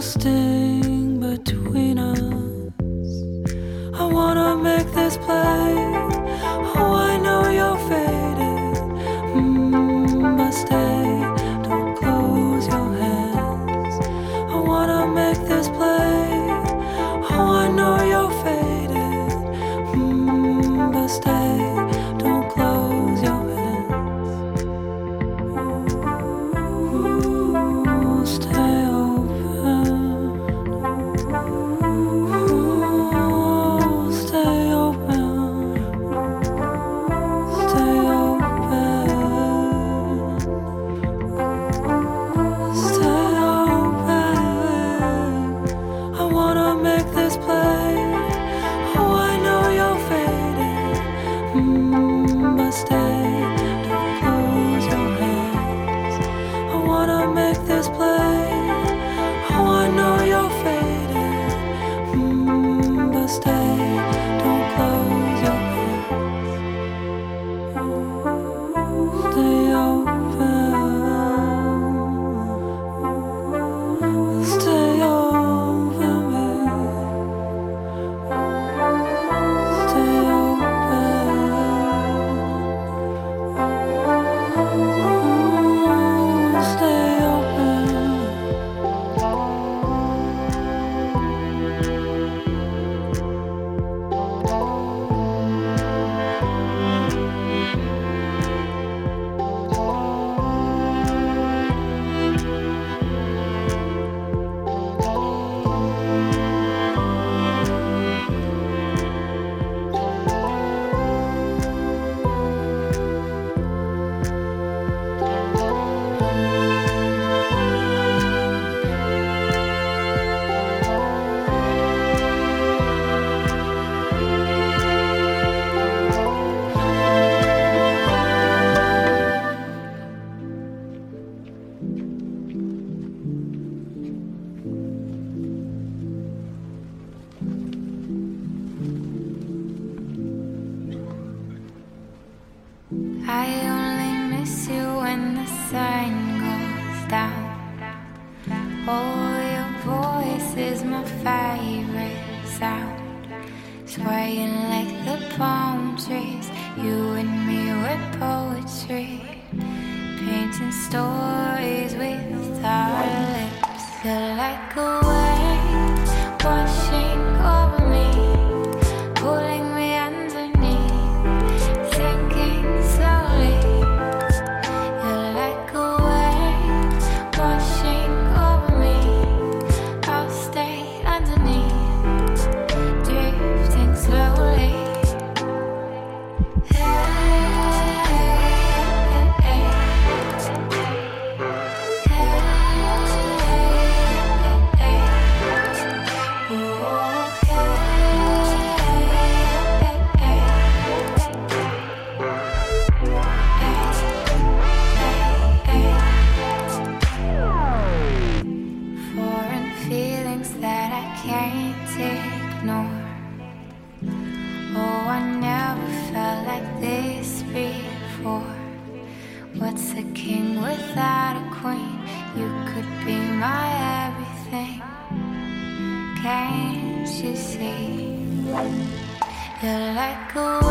I'll stay. favorite sound. Swaying like the palm trees, you and me were poetry. Painting stories with our lips. You're like a wave washing. go.